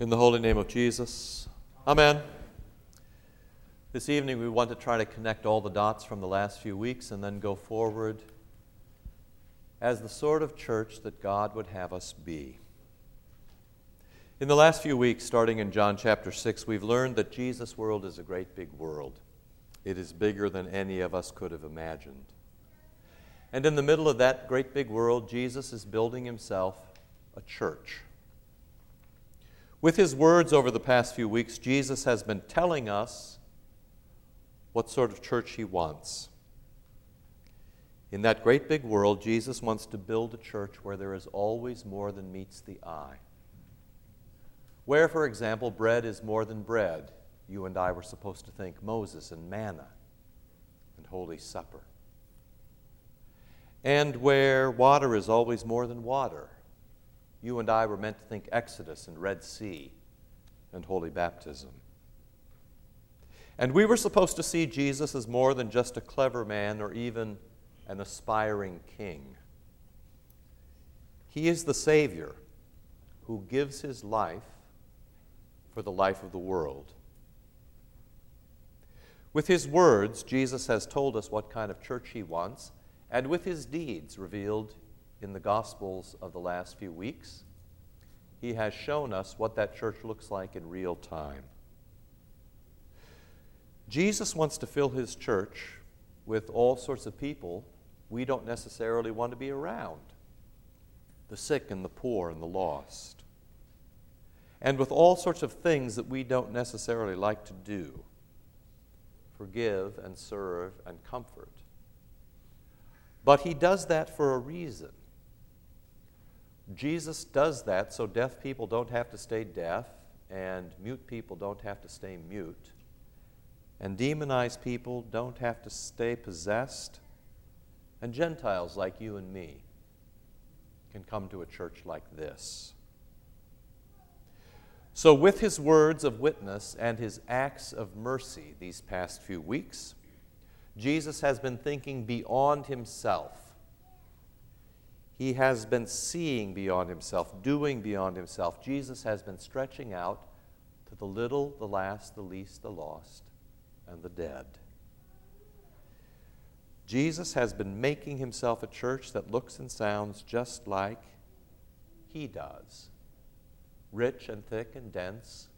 In the holy name of Jesus. Amen. This evening, we want to try to connect all the dots from the last few weeks and then go forward as the sort of church that God would have us be. In the last few weeks, starting in John chapter 6, we've learned that Jesus' world is a great big world. It is bigger than any of us could have imagined. And in the middle of that great big world, Jesus is building himself a church. With his words over the past few weeks, Jesus has been telling us what sort of church he wants. In that great big world, Jesus wants to build a church where there is always more than meets the eye. Where, for example, bread is more than bread, you and I were supposed to think Moses and manna and Holy Supper. And where water is always more than water, you and I were meant to think Exodus and Red Sea and Holy Baptism. And we were supposed to see Jesus as more than just a clever man or even an aspiring king. He is the Savior who gives his life for the life of the world. With his words, Jesus has told us what kind of church he wants, and with his deeds revealed in the Gospels of the last few weeks, he has shown us what that church looks like in real time. Jesus wants to fill his church with all sorts of people we don't necessarily want to be around the sick and the poor and the lost, and with all sorts of things that we don't necessarily like to do forgive and serve and comfort. But he does that for a reason. Jesus does that so deaf people don't have to stay deaf, and mute people don't have to stay mute, and demonized people don't have to stay possessed, and Gentiles like you and me can come to a church like this. So, with his words of witness and his acts of mercy these past few weeks, Jesus has been thinking beyond himself he has been seeing beyond himself, doing beyond himself. Jesus has been stretching out to the little, the last, the least, the lost, and the dead. Jesus has been making himself a church that looks and sounds just like he does rich and thick and dense,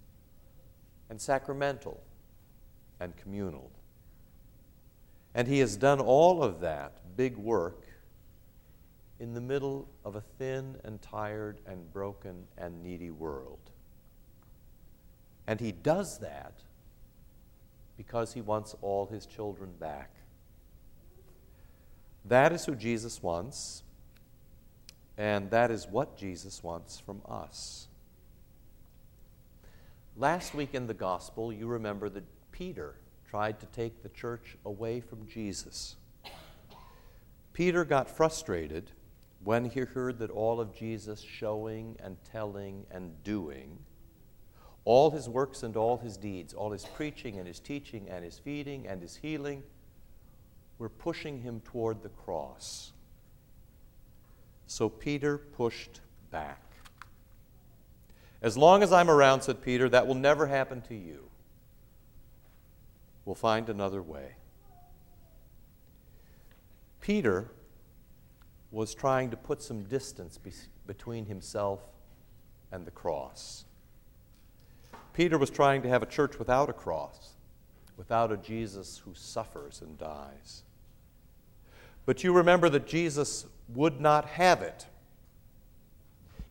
and sacramental and communal. And he has done all of that big work in the middle of a thin and tired and broken and needy world. And he does that because he wants all his children back. That is who Jesus wants, and that is what Jesus wants from us. Last week in the gospel, you remember that Peter tried to take the church away from Jesus. Peter got frustrated when he heard that all of Jesus' showing and telling and doing, all his works and all his deeds, all his preaching and his teaching and his feeding and his healing, were pushing him toward the cross. So Peter pushed back. As long as I'm around, said Peter, that will never happen to you. We'll find another way. Peter was trying to put some distance be- between himself and the cross. Peter was trying to have a church without a cross, without a Jesus who suffers and dies. But you remember that Jesus would not have it.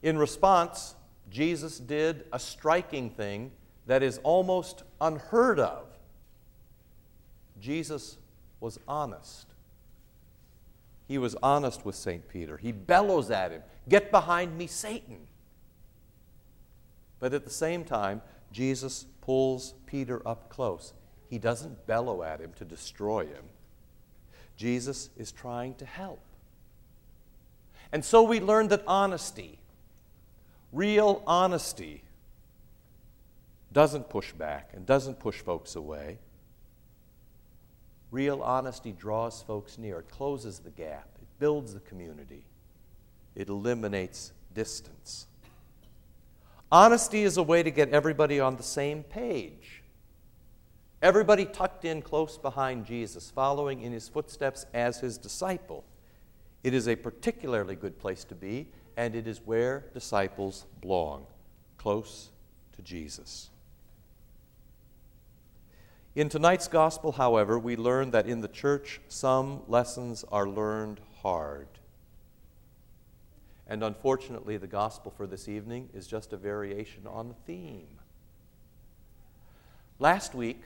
In response, Jesus did a striking thing that is almost unheard of. Jesus was honest. He was honest with St. Peter. He bellows at him, Get behind me, Satan. But at the same time, Jesus pulls Peter up close. He doesn't bellow at him to destroy him. Jesus is trying to help. And so we learn that honesty, real honesty, doesn't push back and doesn't push folks away. Real honesty draws folks near, it closes the gap, it builds the community, it eliminates distance. Honesty is a way to get everybody on the same page. Everybody tucked in close behind Jesus, following in his footsteps as his disciple. It is a particularly good place to be, and it is where disciples belong, close to Jesus. In tonight's gospel, however, we learn that in the church some lessons are learned hard. And unfortunately, the gospel for this evening is just a variation on the theme. Last week,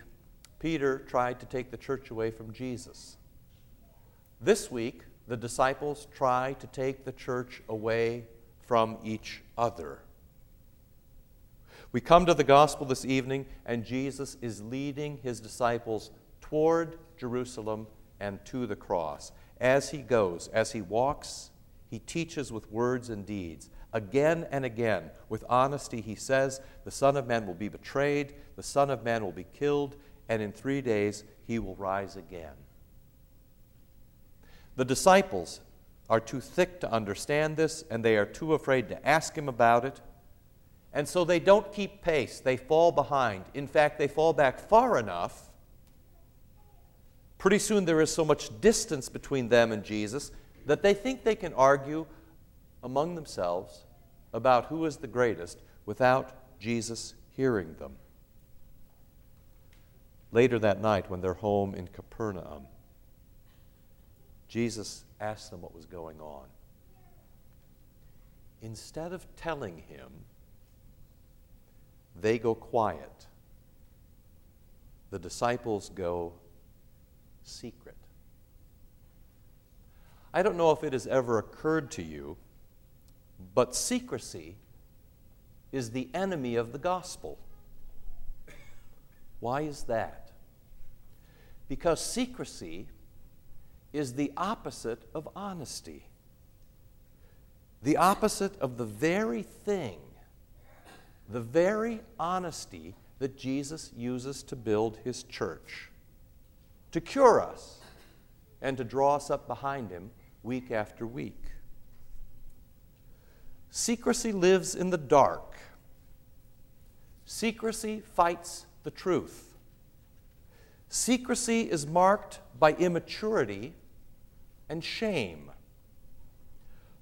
Peter tried to take the church away from Jesus. This week, the disciples try to take the church away from each other. We come to the gospel this evening, and Jesus is leading his disciples toward Jerusalem and to the cross. As he goes, as he walks, he teaches with words and deeds. Again and again, with honesty, he says, The Son of Man will be betrayed, the Son of Man will be killed, and in three days he will rise again. The disciples are too thick to understand this, and they are too afraid to ask him about it. And so they don't keep pace. They fall behind. In fact, they fall back far enough. Pretty soon there is so much distance between them and Jesus that they think they can argue among themselves about who is the greatest without Jesus hearing them. Later that night, when they're home in Capernaum, Jesus asked them what was going on. Instead of telling him, they go quiet. The disciples go secret. I don't know if it has ever occurred to you, but secrecy is the enemy of the gospel. Why is that? Because secrecy is the opposite of honesty, the opposite of the very thing, the very honesty that Jesus uses to build his church, to cure us, and to draw us up behind him week after week. Secrecy lives in the dark. Secrecy fights the truth. Secrecy is marked by immaturity and shame.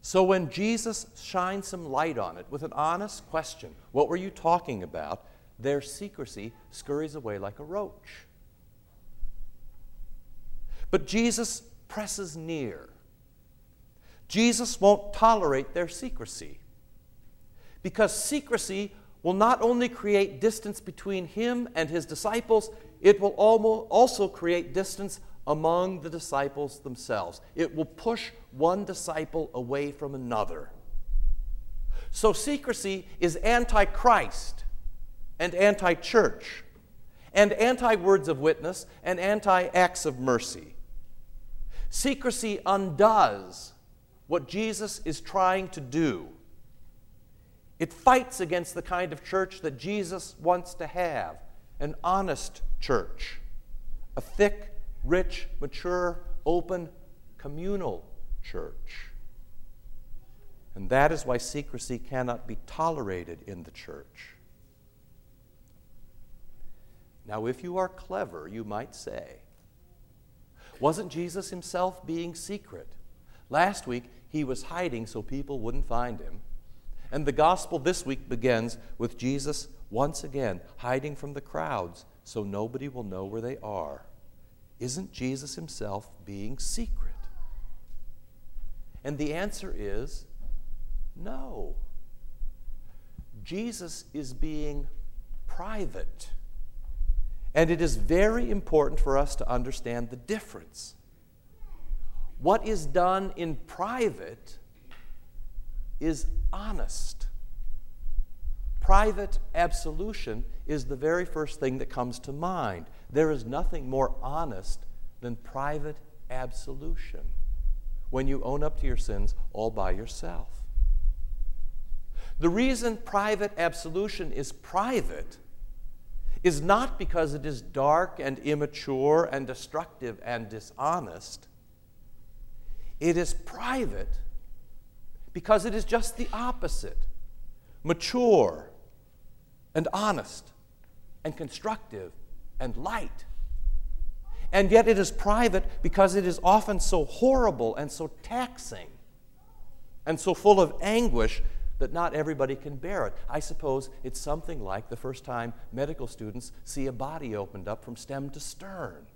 So when Jesus shines some light on it with an honest question, what were you talking about? Their secrecy scurries away like a roach. But Jesus presses near. Jesus won't tolerate their secrecy. Because secrecy will not only create distance between him and his disciples, it will also create distance among the disciples themselves. It will push one disciple away from another. So, secrecy is anti Christ and anti church, and anti words of witness and anti acts of mercy. Secrecy undoes what Jesus is trying to do. It fights against the kind of church that Jesus wants to have an honest church, a thick, rich, mature, open, communal church. And that is why secrecy cannot be tolerated in the church. Now, if you are clever, you might say, wasn't Jesus himself being secret? Last week, he was hiding so people wouldn't find him. And the gospel this week begins with Jesus once again hiding from the crowds so nobody will know where they are. Isn't Jesus himself being secret? And the answer is no. Jesus is being private. And it is very important for us to understand the difference. What is done in private is honest. Private absolution is the very first thing that comes to mind. There is nothing more honest than private absolution when you own up to your sins all by yourself. The reason private absolution is private is not because it is dark and immature and destructive and dishonest. It is private because it is just the opposite mature, and honest and constructive and light. And yet it is private because it is often so horrible and so taxing and so full of anguish that not everybody can bear it. I suppose it's something like the first time medical students see a body opened up from stem to stern.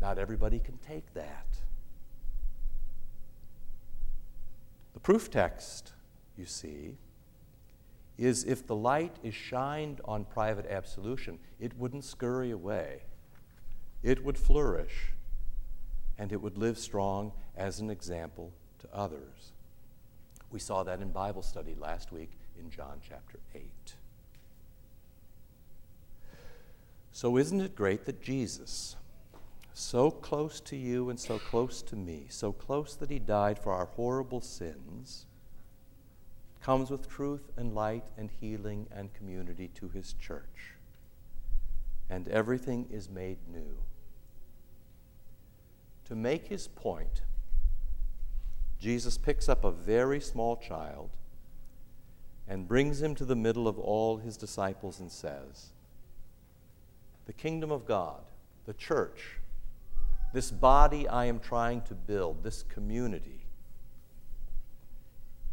Not everybody can take that. The proof text, you see, is if the light is shined on private absolution, it wouldn't scurry away. It would flourish, and it would live strong as an example to others. We saw that in Bible study last week in John chapter 8. So, isn't it great that Jesus, so close to you and so close to me, so close that he died for our horrible sins, comes with truth and light and healing and community to his church. And everything is made new. To make his point, Jesus picks up a very small child and brings him to the middle of all his disciples and says, The kingdom of God, the church, this body I am trying to build, this community,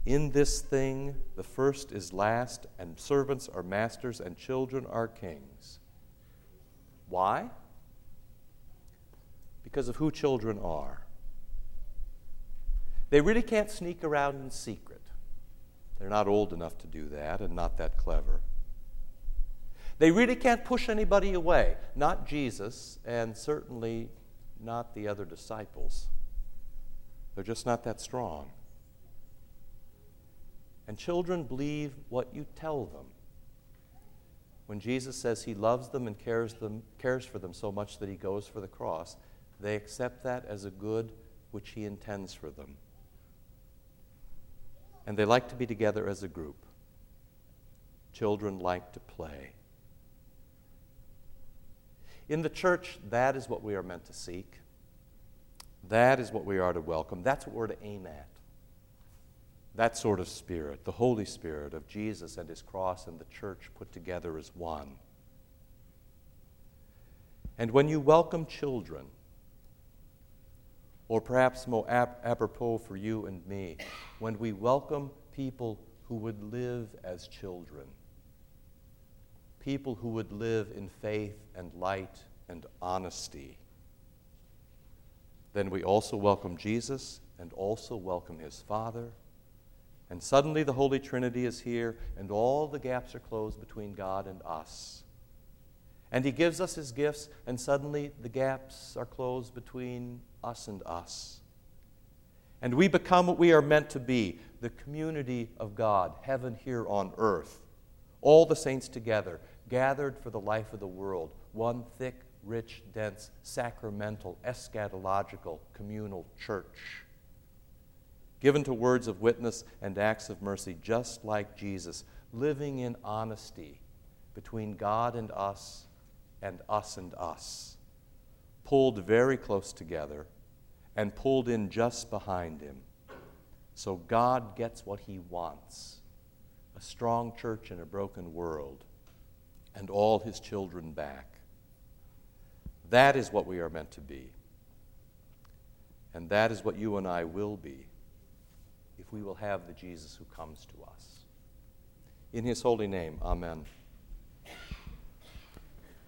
in this thing, the first is last, and servants are masters, and children are kings. Why? Because of who children are. They really can't sneak around in secret. They're not old enough to do that and not that clever. They really can't push anybody away, not Jesus, and certainly not the other disciples. They're just not that strong. And children believe what you tell them. When Jesus says he loves them and cares, them, cares for them so much that he goes for the cross, they accept that as a good which he intends for them and they like to be together as a group. Children like to play. In the church, that is what we are meant to seek. That is what we are to welcome. That's what we're to aim at. That sort of spirit, the Holy Spirit of Jesus and His cross and the church put together as one. And when you welcome children, or perhaps more ap- apropos for you and me, when we welcome people who would live as children, people who would live in faith and light and honesty, then we also welcome Jesus and also welcome his Father. And suddenly the Holy Trinity is here, and all the gaps are closed between God and us. And he gives us his gifts, and suddenly the gaps are closed between us and us. And we become what we are meant to be the community of God, heaven here on earth. All the saints together, gathered for the life of the world, one thick, rich, dense, sacramental, eschatological, communal church. Given to words of witness and acts of mercy, just like Jesus, living in honesty between God and us and us and us, pulled very close together and pulled in just behind him. So God gets what he wants a strong church in a broken world, and all his children back. That is what we are meant to be. And that is what you and I will be if we will have the Jesus who comes to us. In his holy name, amen.